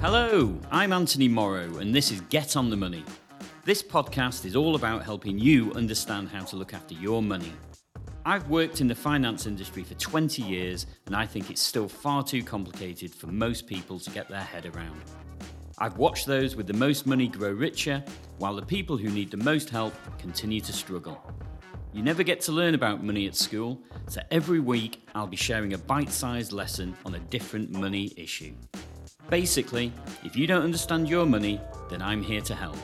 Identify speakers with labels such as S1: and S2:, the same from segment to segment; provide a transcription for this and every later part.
S1: Hello, I'm Anthony Morrow, and this is Get on the Money. This podcast is all about helping you understand how to look after your money. I've worked in the finance industry for 20 years, and I think it's still far too complicated for most people to get their head around. I've watched those with the most money grow richer, while the people who need the most help continue to struggle. You never get to learn about money at school, so every week I'll be sharing a bite sized lesson on a different money issue. Basically, if you don't understand your money, then I'm here to help.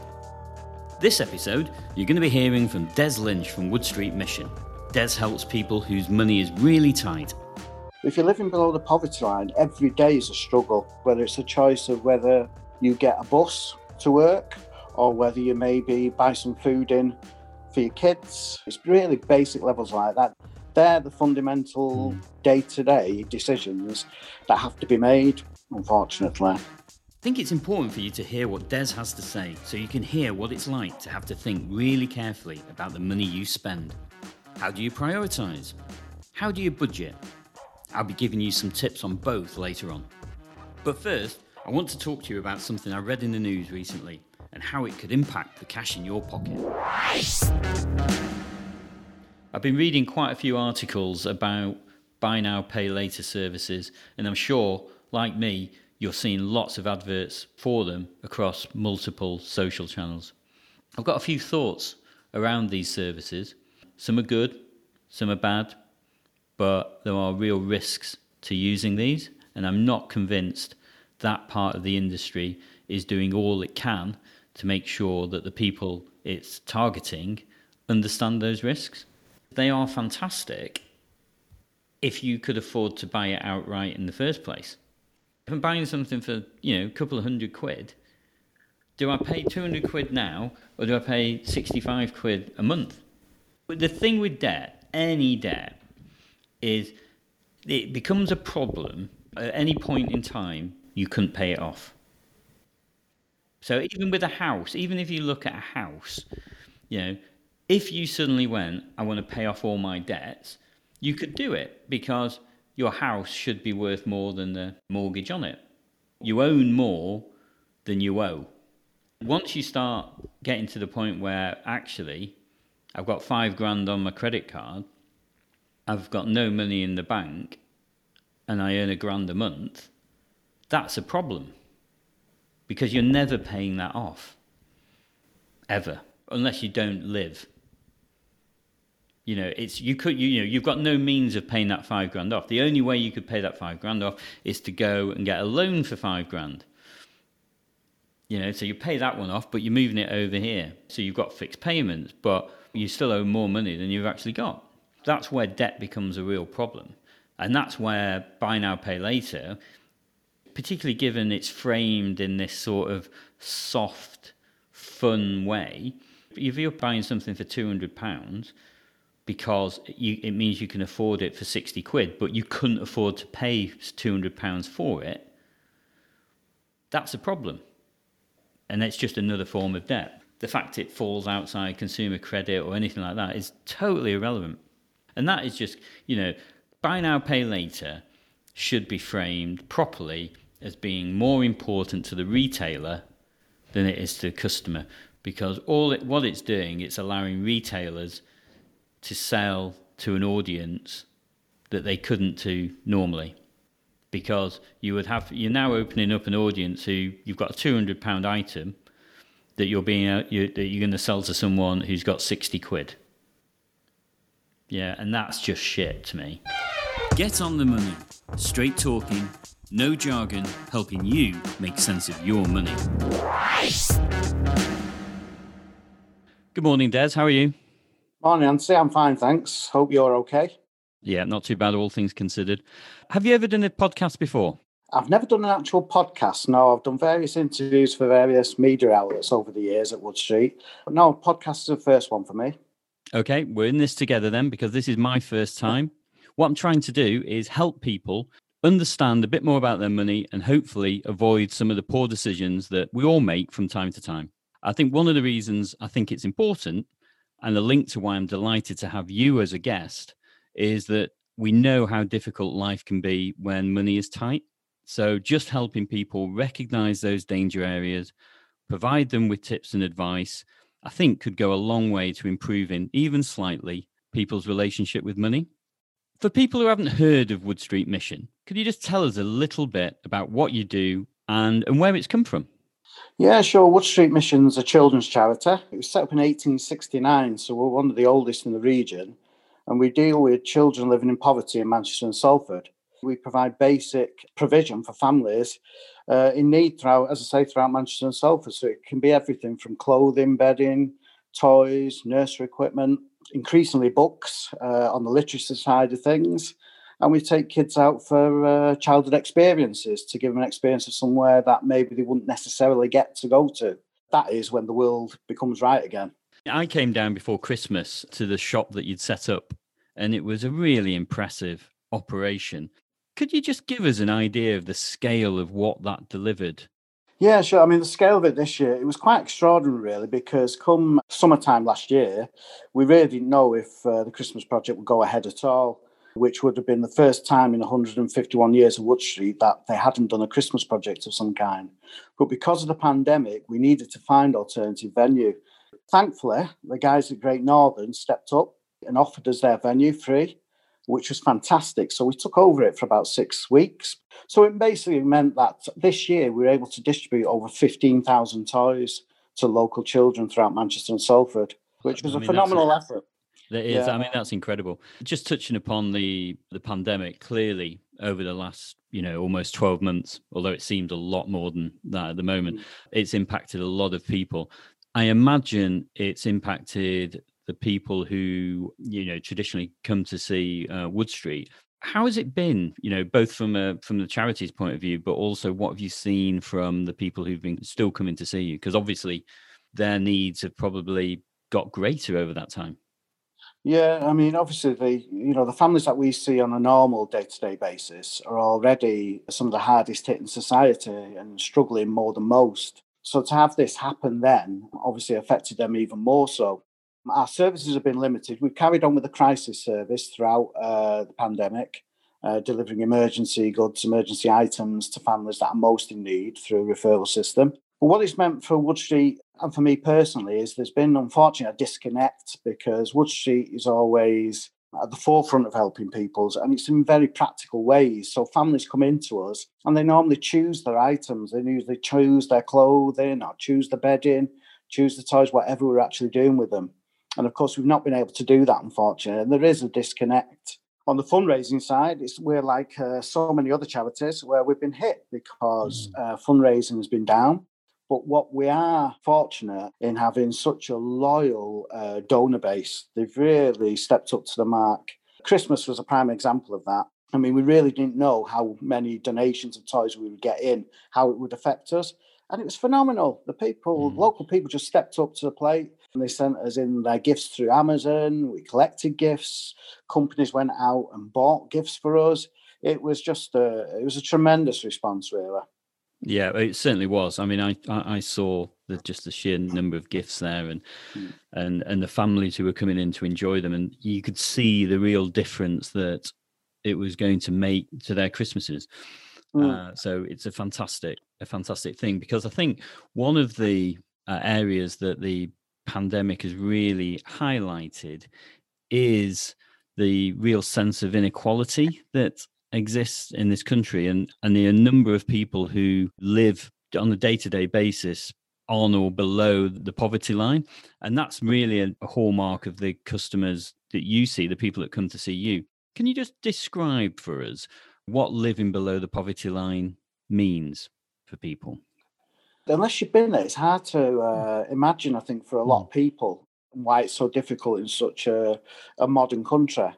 S1: This episode, you're going to be hearing from Des Lynch from Wood Street Mission. Des helps people whose money is really tight.
S2: If you're living below the poverty line, every day is a struggle, whether it's a choice of whether you get a bus to work or whether you maybe buy some food in for your kids. It's really basic levels like that. They're the fundamental day to day decisions that have to be made, unfortunately.
S1: I think it's important for you to hear what Des has to say so you can hear what it's like to have to think really carefully about the money you spend. How do you prioritise? How do you budget? I'll be giving you some tips on both later on. But first, I want to talk to you about something I read in the news recently and how it could impact the cash in your pocket. I've been reading quite a few articles about buy now, pay later services, and I'm sure, like me, you're seeing lots of adverts for them across multiple social channels. I've got a few thoughts around these services. Some are good, some are bad, but there are real risks to using these, and I'm not convinced that part of the industry is doing all it can to make sure that the people it's targeting understand those risks. They are fantastic if you could afford to buy it outright in the first place. If I'm buying something for, you know, a couple of hundred quid, do I pay 200 quid now or do I pay 65 quid a month? But the thing with debt, any debt, is it becomes a problem at any point in time you couldn't pay it off. So even with a house, even if you look at a house, you know, if you suddenly went, I want to pay off all my debts, you could do it because your house should be worth more than the mortgage on it. You own more than you owe. Once you start getting to the point where actually I've got five grand on my credit card, I've got no money in the bank, and I earn a grand a month, that's a problem because you're never paying that off ever unless you don't live you know it's you could you, you know you've got no means of paying that five grand off. The only way you could pay that five grand off is to go and get a loan for five grand. You know so you pay that one off but you're moving it over here. So you've got fixed payments but you still owe more money than you've actually got. That's where debt becomes a real problem. And that's where buy now pay later particularly given it's framed in this sort of soft, fun way. If you're buying something for two hundred pounds because you, it means you can afford it for sixty quid, but you couldn't afford to pay two hundred pounds for it, that's a problem, and it's just another form of debt. The fact it falls outside consumer credit or anything like that is totally irrelevant, and that is just you know buy now pay later should be framed properly as being more important to the retailer than it is to the customer because all it, what it's doing it's allowing retailers to sell to an audience that they couldn't to normally because you would have you're now opening up an audience who you've got a 200 pound item that you're being uh, you, that you're going to sell to someone who's got 60 quid yeah and that's just shit to me get on the money straight talking no jargon, helping you make sense of your money. Good morning, Des. How are you?
S2: Morning, Anthony. I'm fine, thanks. Hope you're okay.
S1: Yeah, not too bad, all things considered. Have you ever done a podcast before?
S2: I've never done an actual podcast. No, I've done various interviews for various media outlets over the years at Wood Street. But no, podcast is the first one for me.
S1: Okay, we're in this together then because this is my first time. What I'm trying to do is help people understand a bit more about their money and hopefully avoid some of the poor decisions that we all make from time to time. I think one of the reasons I think it's important and the link to why I'm delighted to have you as a guest is that we know how difficult life can be when money is tight. So just helping people recognize those danger areas, provide them with tips and advice, I think could go a long way to improving, even slightly, people's relationship with money. For people who haven't heard of Wood Street Mission, could you just tell us a little bit about what you do and, and where it's come from?
S2: Yeah, sure. Wood Street Mission's a children's charity. It was set up in 1869, so we're one of the oldest in the region. And we deal with children living in poverty in Manchester and Salford. We provide basic provision for families uh, in need throughout, as I say, throughout Manchester and Salford. So it can be everything from clothing, bedding, toys, nursery equipment, increasingly books uh, on the literacy side of things. And we take kids out for uh, childhood experiences to give them an experience of somewhere that maybe they wouldn't necessarily get to go to. That is when the world becomes right again.
S1: I came down before Christmas to the shop that you'd set up, and it was a really impressive operation. Could you just give us an idea of the scale of what that delivered?
S2: Yeah, sure. I mean, the scale of it this year, it was quite extraordinary, really, because come summertime last year, we really didn't know if uh, the Christmas project would go ahead at all, which would have been the first time in 151 years of Wood Street that they hadn't done a Christmas project of some kind. But because of the pandemic, we needed to find alternative venue. Thankfully, the guys at Great Northern stepped up and offered us their venue free which was fantastic. So we took over it for about six weeks. So it basically meant that this year we were able to distribute over 15,000 toys to local children throughout Manchester and Salford, which was I mean, a phenomenal a, effort.
S1: That is, yeah. I mean, that's incredible. Just touching upon the the pandemic, clearly over the last, you know, almost 12 months, although it seemed a lot more than that at the moment, mm. it's impacted a lot of people. I imagine it's impacted the people who you know traditionally come to see uh, Wood Street. How has it been? You know, both from a from the charity's point of view, but also what have you seen from the people who've been still coming to see you? Because obviously, their needs have probably got greater over that time.
S2: Yeah, I mean, obviously, the you know the families that we see on a normal day to day basis are already some of the hardest hit in society and struggling more than most. So to have this happen then obviously affected them even more so. Our services have been limited. We've carried on with the crisis service throughout uh, the pandemic, uh, delivering emergency goods, emergency items to families that are most in need through referral system. But what it's meant for Wood Street and for me personally is there's been, unfortunately, a disconnect because Wood Street is always at the forefront of helping people and it's in very practical ways. So families come into us and they normally choose their items. They usually choose their clothing or choose the bedding, choose the toys, whatever we're actually doing with them. And of course, we've not been able to do that, unfortunately. And there is a disconnect. On the fundraising side, it's, we're like uh, so many other charities where we've been hit because mm. uh, fundraising has been down. But what we are fortunate in having such a loyal uh, donor base, they've really stepped up to the mark. Christmas was a prime example of that. I mean, we really didn't know how many donations of toys we would get in, how it would affect us. And it was phenomenal. The people, mm. local people just stepped up to the plate. And they sent us in their gifts through Amazon. We collected gifts. Companies went out and bought gifts for us. It was just a, it was a tremendous response, really.
S1: Yeah, it certainly was. I mean, I I, saw the, just the sheer number of gifts there, and mm. and and the families who were coming in to enjoy them, and you could see the real difference that it was going to make to their Christmases. Mm. Uh, so it's a fantastic a fantastic thing because I think one of the uh, areas that the pandemic has really highlighted is the real sense of inequality that exists in this country and and the number of people who live on a day-to-day basis on or below the poverty line and that's really a, hallmark of the customers that you see the people that come to see you can you just describe for us what living below the poverty line means for people
S2: unless you've been there, it's hard to uh, imagine. I think for a lot of hmm. people, why it's so difficult in such a, a modern country.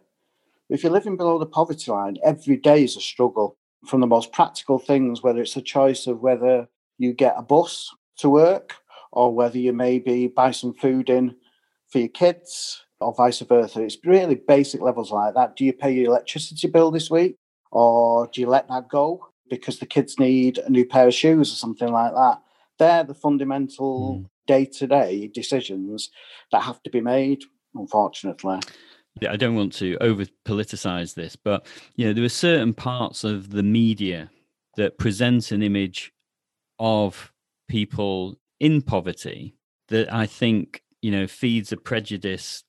S2: If you're living below the poverty line, every day is a struggle. From the most practical things, whether it's a choice of whether you get a bus to work or whether you maybe buy some food in for your kids or vice versa. It's really basic levels like that. Do you pay your electricity bill this week or do you let that go because the kids need a new pair of shoes or something like that? they're the fundamental day to day decisions that have to be made, unfortunately.
S1: Yeah, I don't want to over politicize this, but you know, there are certain parts of the media that presents an image of people in poverty that I think, you know, feeds a prejudice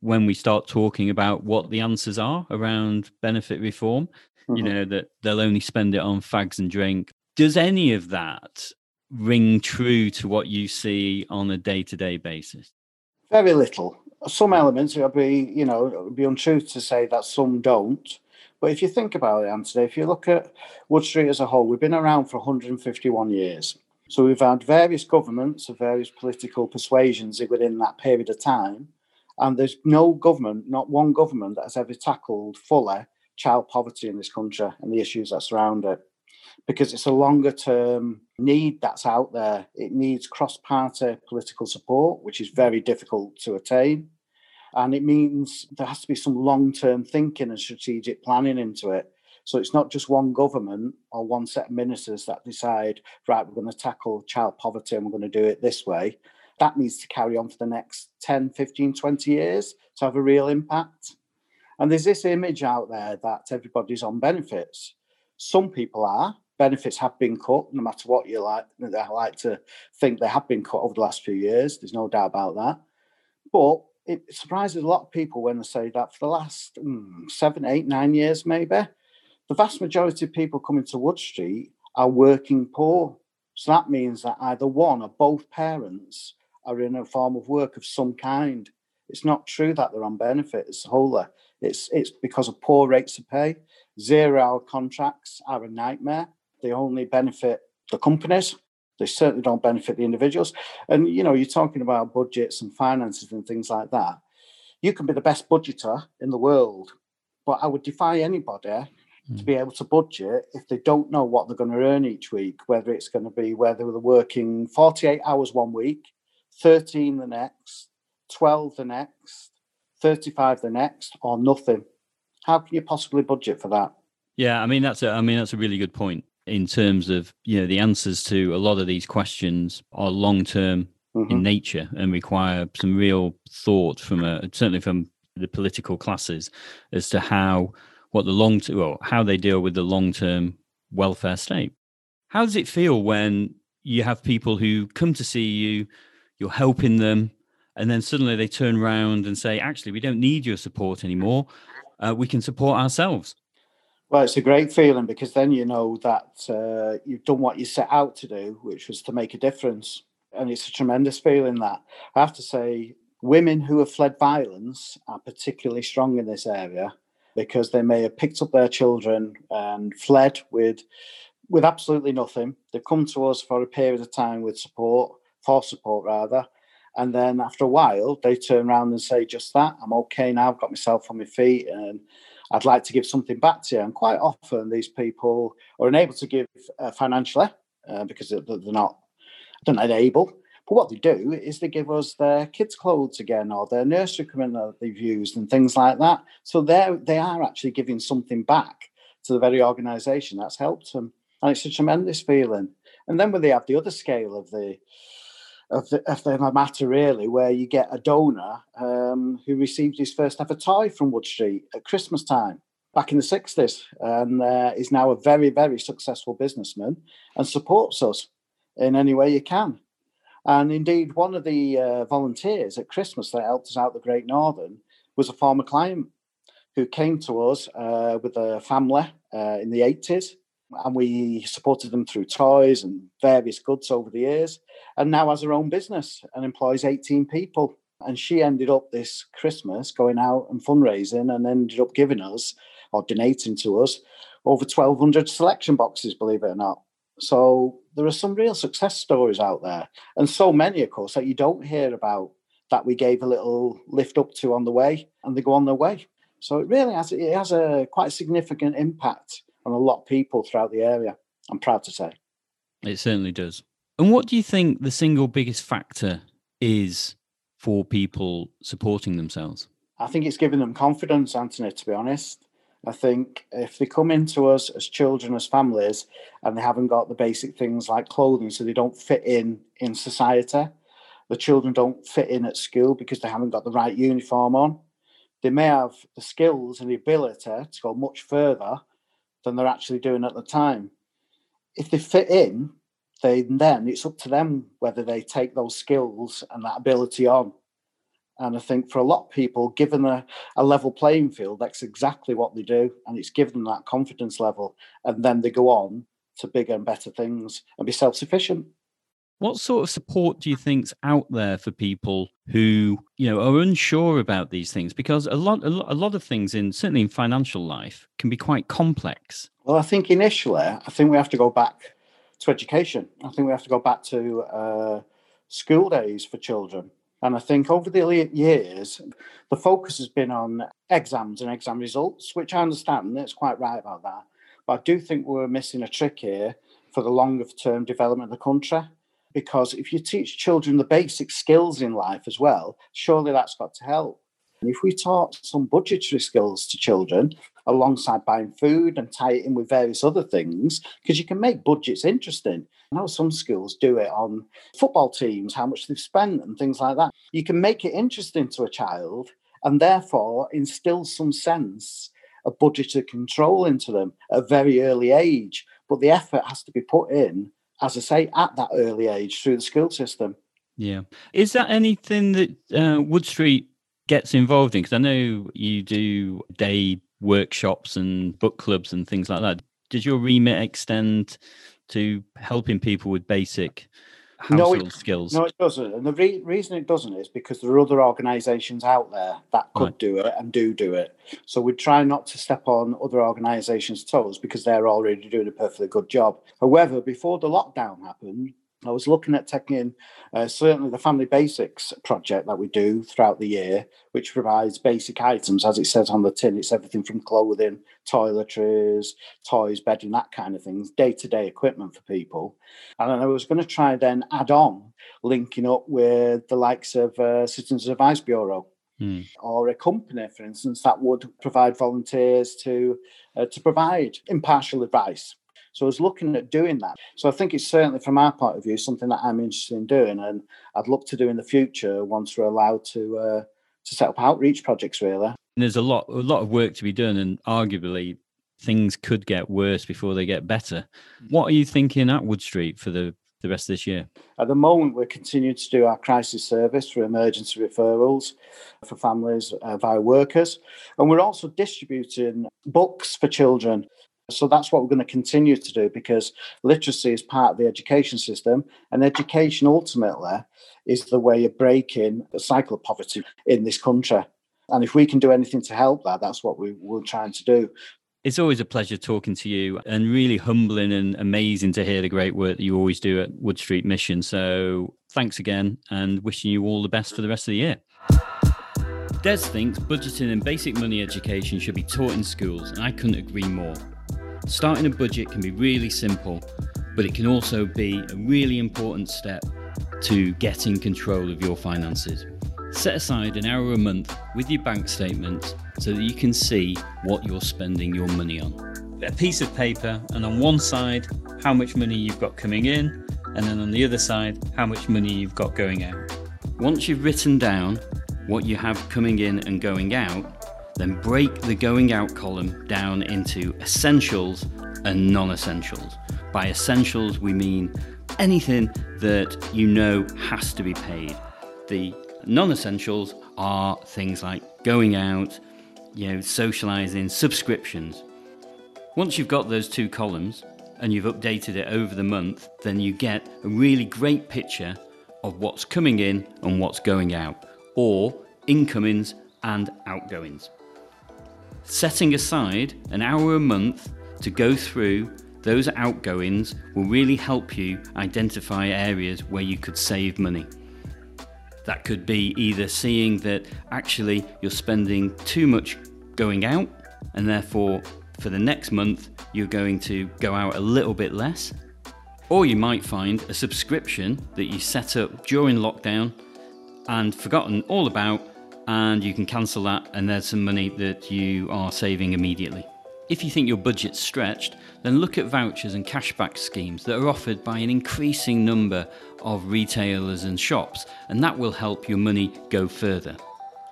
S1: when we start talking about what the answers are around benefit reform, mm-hmm. you know, that they'll only spend it on fags and drink. Does any of that ring true to what you see on a day to day basis?
S2: Very little. Some elements, it would be, you know, it would be untrue to say that some don't. But if you think about it, Anthony, if you look at Wood Street as a whole, we've been around for 151 years. So we've had various governments of various political persuasions within that period of time. And there's no government, not one government, that has ever tackled fully child poverty in this country and the issues that surround it because it's a longer term need that's out there. It needs cross party political support, which is very difficult to attain. And it means there has to be some long term thinking and strategic planning into it. So it's not just one government or one set of ministers that decide, right, we're going to tackle child poverty and we're going to do it this way. That needs to carry on for the next 10, 15, 20 years to have a real impact. And there's this image out there that everybody's on benefits. Some people are, benefits have been cut, no matter what you like. I like to think they have been cut over the last few years. There's no doubt about that. But it surprises a lot of people when they say that for the last mm, seven, eight, nine years, maybe, the vast majority of people coming to Wood Street are working poor. So that means that either one or both parents are in a form of work of some kind. It's not true that they're on benefits wholly. It's it's because of poor rates of pay. Zero hour contracts are a nightmare. They only benefit the companies. They certainly don't benefit the individuals. And you know, you're talking about budgets and finances and things like that. You can be the best budgeter in the world, but I would defy anybody mm. to hmm. be able to budget if they don't know what they're going to earn each week, whether it's going to be whether they're working 48 hours one week, 13 the next, 12 the next, 35 the next, or nothing. How can you possibly budget for that?
S1: Yeah, I mean that's a I mean that's a really good point in terms of you know the answers to a lot of these questions are long term mm-hmm. in nature and require some real thought from a certainly from the political classes as to how what the long term well, how they deal with the long term welfare state. How does it feel when you have people who come to see you, you're helping them, and then suddenly they turn around and say, "Actually, we don't need your support anymore. Uh, we can support ourselves."
S2: Well, it's a great feeling because then you know that uh, you've done what you set out to do, which was to make a difference. And it's a tremendous feeling that I have to say, women who have fled violence are particularly strong in this area because they may have picked up their children and fled with with absolutely nothing. They've come to us for a period of time with support, for support rather. And then after a while, they turn around and say, just that, I'm okay now, I've got myself on my feet and I'd like to give something back to you. And quite often, these people are unable to give uh, financially uh, because they're, not, they're not able. But what they do is they give us their kids' clothes again or their nursery equipment that they've used and things like that. So they they are actually giving something back to the very organisation that's helped them, and it's a tremendous feeling. And then when they have the other scale of the of the, of the matter, really, where you get a donor um, who received his first ever tie from Wood Street at Christmas time back in the 60s and uh, is now a very, very successful businessman and supports us in any way you can. And indeed, one of the uh, volunteers at Christmas that helped us out the Great Northern was a former client who came to us uh, with a family uh, in the 80s and we supported them through toys and various goods over the years and now has her own business and employs 18 people. And she ended up this christmas going out and fundraising and ended up giving us or donating to us over 1200 selection boxes believe it or not. So there are some real success stories out there and so many of course that you don't hear about that we gave a little lift up to on the way and they go on their way. So it really has it has a quite significant impact on a lot of people throughout the area. I'm proud to say.
S1: It certainly does. And what do you think the single biggest factor is for people supporting themselves?
S2: I think it's giving them confidence, Anthony, to be honest. I think if they come into us as children, as families, and they haven't got the basic things like clothing, so they don't fit in in society, the children don't fit in at school because they haven't got the right uniform on. They may have the skills and the ability to go much further than they're actually doing at the time. if they fit in, they then it's up to them whether they take those skills and that ability on. And I think for a lot of people, given a, a level playing field, that's exactly what they do. And it's given them that confidence level. And then they go on to bigger and better things and be self sufficient.
S1: What sort of support do you think's out there for people who, you know, are unsure about these things? Because a lot, a lot, a lot of things in certainly in financial life can be quite complex.
S2: Well, I think initially, I think we have to go back to education. I think we have to go back to uh, school days for children. And I think over the years, the focus has been on exams and exam results, which I understand. It's quite right about that. But I do think we're missing a trick here for the longer term development of the country. Because if you teach children the basic skills in life as well, surely that's got to help. And if we taught some budgetary skills to children alongside buying food and tie it in with various other things, because you can make budgets interesting. I know some schools do it on football teams, how much they've spent and things like that. You can make it interesting to a child and therefore instill some sense of budgetary control into them at a very early age. But the effort has to be put in, as I say, at that early age through the school system.
S1: Yeah. Is that anything that uh, Wood Street gets involved in? Because I know you do day workshops and book clubs and things like that. Does your remit extend to helping people with basic household
S2: no, it,
S1: skills?
S2: No, it doesn't. And the re- reason it doesn't is because there are other organisations out there that could right. do it and do do it. So we try not to step on other organisations' toes because they're already doing a perfectly good job. However, before the lockdown happened, I was looking at taking uh, certainly the Family Basics project that we do throughout the year, which provides basic items, as it says on the tin. It's everything from clothing, toiletries, toys, bedding, that kind of things, day to day equipment for people. And I was going to try then add on linking up with the likes of uh, Citizens Advice Bureau. Hmm. Or a company, for instance, that would provide volunteers to uh, to provide impartial advice so I was looking at doing that. So I think it's certainly from our point of view something that I'm interested in doing, and I'd look to do in the future once we're allowed to uh, to set up outreach projects. Really, and
S1: there's a lot a lot of work to be done, and arguably things could get worse before they get better. Mm. What are you thinking at Wood Street for the the rest of this year?
S2: At the moment, we're continuing to do our crisis service for emergency referrals for families uh, via workers. And we're also distributing books for children. So that's what we're going to continue to do because literacy is part of the education system, and education ultimately is the way of breaking the cycle of poverty in this country. And if we can do anything to help that, that's what we, we're trying to do.
S1: It's always a pleasure talking to you and really humbling and amazing to hear the great work that you always do at Wood Street Mission. So thanks again and wishing you all the best for the rest of the year. Des thinks budgeting and basic money education should be taught in schools, and I couldn't agree more. Starting a budget can be really simple, but it can also be a really important step to getting control of your finances. Set aside an hour a month with your bank statement so that you can see what you're spending your money on. A piece of paper, and on one side, how much money you've got coming in, and then on the other side, how much money you've got going out. Once you've written down what you have coming in and going out, then break the going out column down into essentials and non essentials. By essentials, we mean anything that you know has to be paid. The non essentials are things like going out, you know, socializing, subscriptions. Once you've got those two columns and you've updated it over the month, then you get a really great picture of what's coming in and what's going out, or incomings and outgoings. Setting aside an hour a month to go through those outgoings will really help you identify areas where you could save money. That could be either seeing that actually you're spending too much going out, and therefore for the next month you're going to go out a little bit less. Or you might find a subscription that you set up during lockdown and forgotten all about and you can cancel that, and there's some money that you are saving immediately. If you think your budget's stretched, then look at vouchers and cashback schemes that are offered by an increasing number of retailers and shops, and that will help your money go further.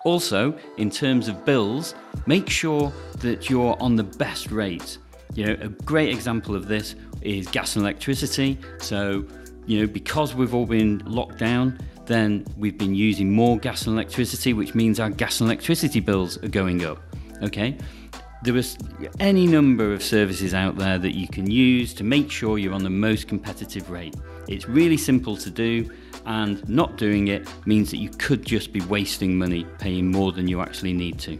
S1: Also, in terms of bills, make sure that you're on the best rate. You know, a great example of this is gas and electricity. So, you know, because we've all been locked down, then we've been using more gas and electricity, which means our gas and electricity bills are going up. Okay? There is any number of services out there that you can use to make sure you're on the most competitive rate. It's really simple to do, and not doing it means that you could just be wasting money paying more than you actually need to.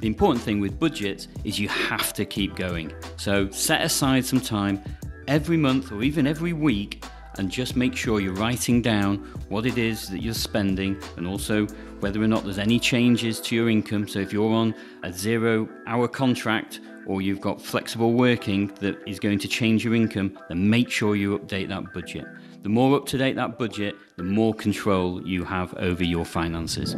S1: The important thing with budgets is you have to keep going. So set aside some time every month or even every week and just make sure you're writing down what it is that you're spending and also whether or not there's any changes to your income. So if you're on a zero hour contract or you've got flexible working that is going to change your income, then make sure you update that budget. The more up to date that budget, the more control you have over your finances.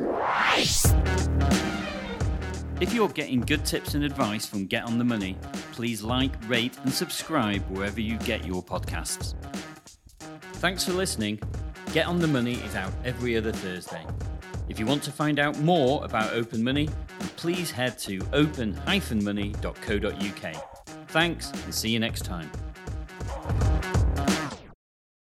S1: If you're getting good tips and advice from Get On The Money, please like, rate, and subscribe wherever you get your podcasts. Thanks for listening. Get on the Money is out every other Thursday. If you want to find out more about Open Money, please head to open-money.co.uk. Thanks and see you next time.